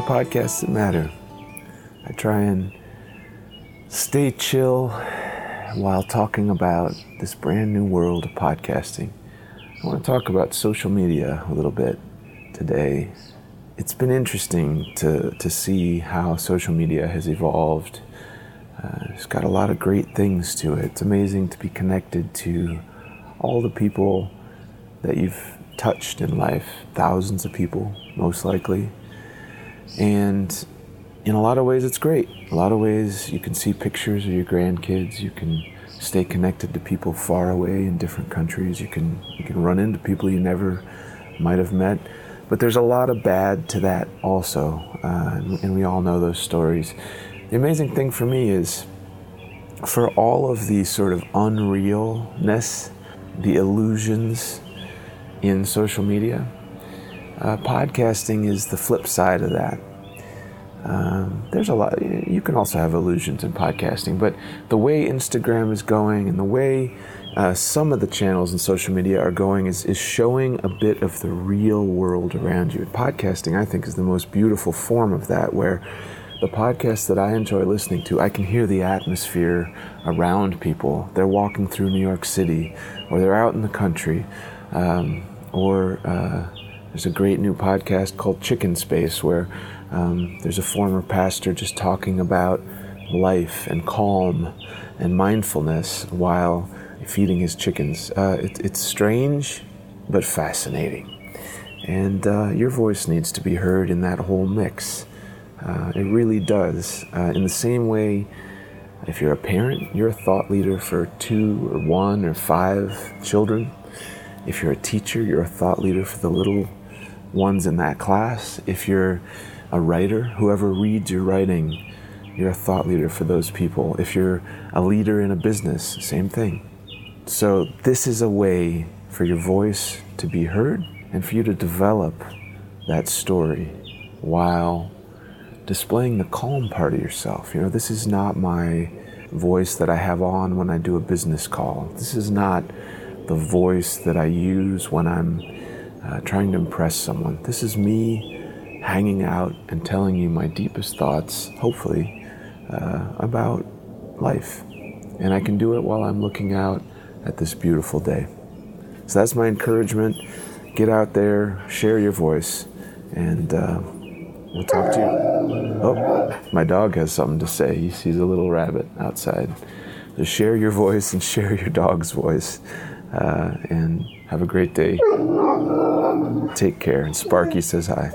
podcasts that matter. I try and stay chill while talking about this brand new world of podcasting. I want to talk about social media a little bit today. It's been interesting to, to see how social media has evolved. Uh, it's got a lot of great things to it. It's amazing to be connected to all the people that you've touched in life, thousands of people, most likely. And in a lot of ways, it's great. A lot of ways, you can see pictures of your grandkids. You can stay connected to people far away in different countries. You can you can run into people you never might have met. But there's a lot of bad to that also, uh, and, and we all know those stories. The amazing thing for me is, for all of the sort of unrealness, the illusions in social media, uh, podcasting is the flip side of that. Um, there's a lot. You can also have illusions in podcasting, but the way Instagram is going and the way uh, some of the channels in social media are going is, is showing a bit of the real world around you. Podcasting, I think, is the most beautiful form of that, where the podcasts that I enjoy listening to, I can hear the atmosphere around people. They're walking through New York City, or they're out in the country, um, or uh, there's a great new podcast called Chicken Space where um, there's a former pastor just talking about life and calm and mindfulness while feeding his chickens. Uh, it, it's strange but fascinating. And uh, your voice needs to be heard in that whole mix. Uh, it really does. Uh, in the same way, if you're a parent, you're a thought leader for two or one or five children. If you're a teacher, you're a thought leader for the little ones in that class. If you're a writer, whoever reads your writing, you're a thought leader for those people. If you're a leader in a business, same thing. So, this is a way for your voice to be heard and for you to develop that story while displaying the calm part of yourself. You know, this is not my voice that I have on when I do a business call. This is not the voice that I use when I'm uh, trying to impress someone. This is me hanging out and telling you my deepest thoughts, hopefully, uh, about life. And I can do it while I'm looking out at this beautiful day. So that's my encouragement. Get out there, share your voice, and uh, we'll talk to you. Oh, my dog has something to say. He sees a little rabbit outside. So share your voice and share your dog's voice. Uh, and have a great day. Take care. And Sparky says hi.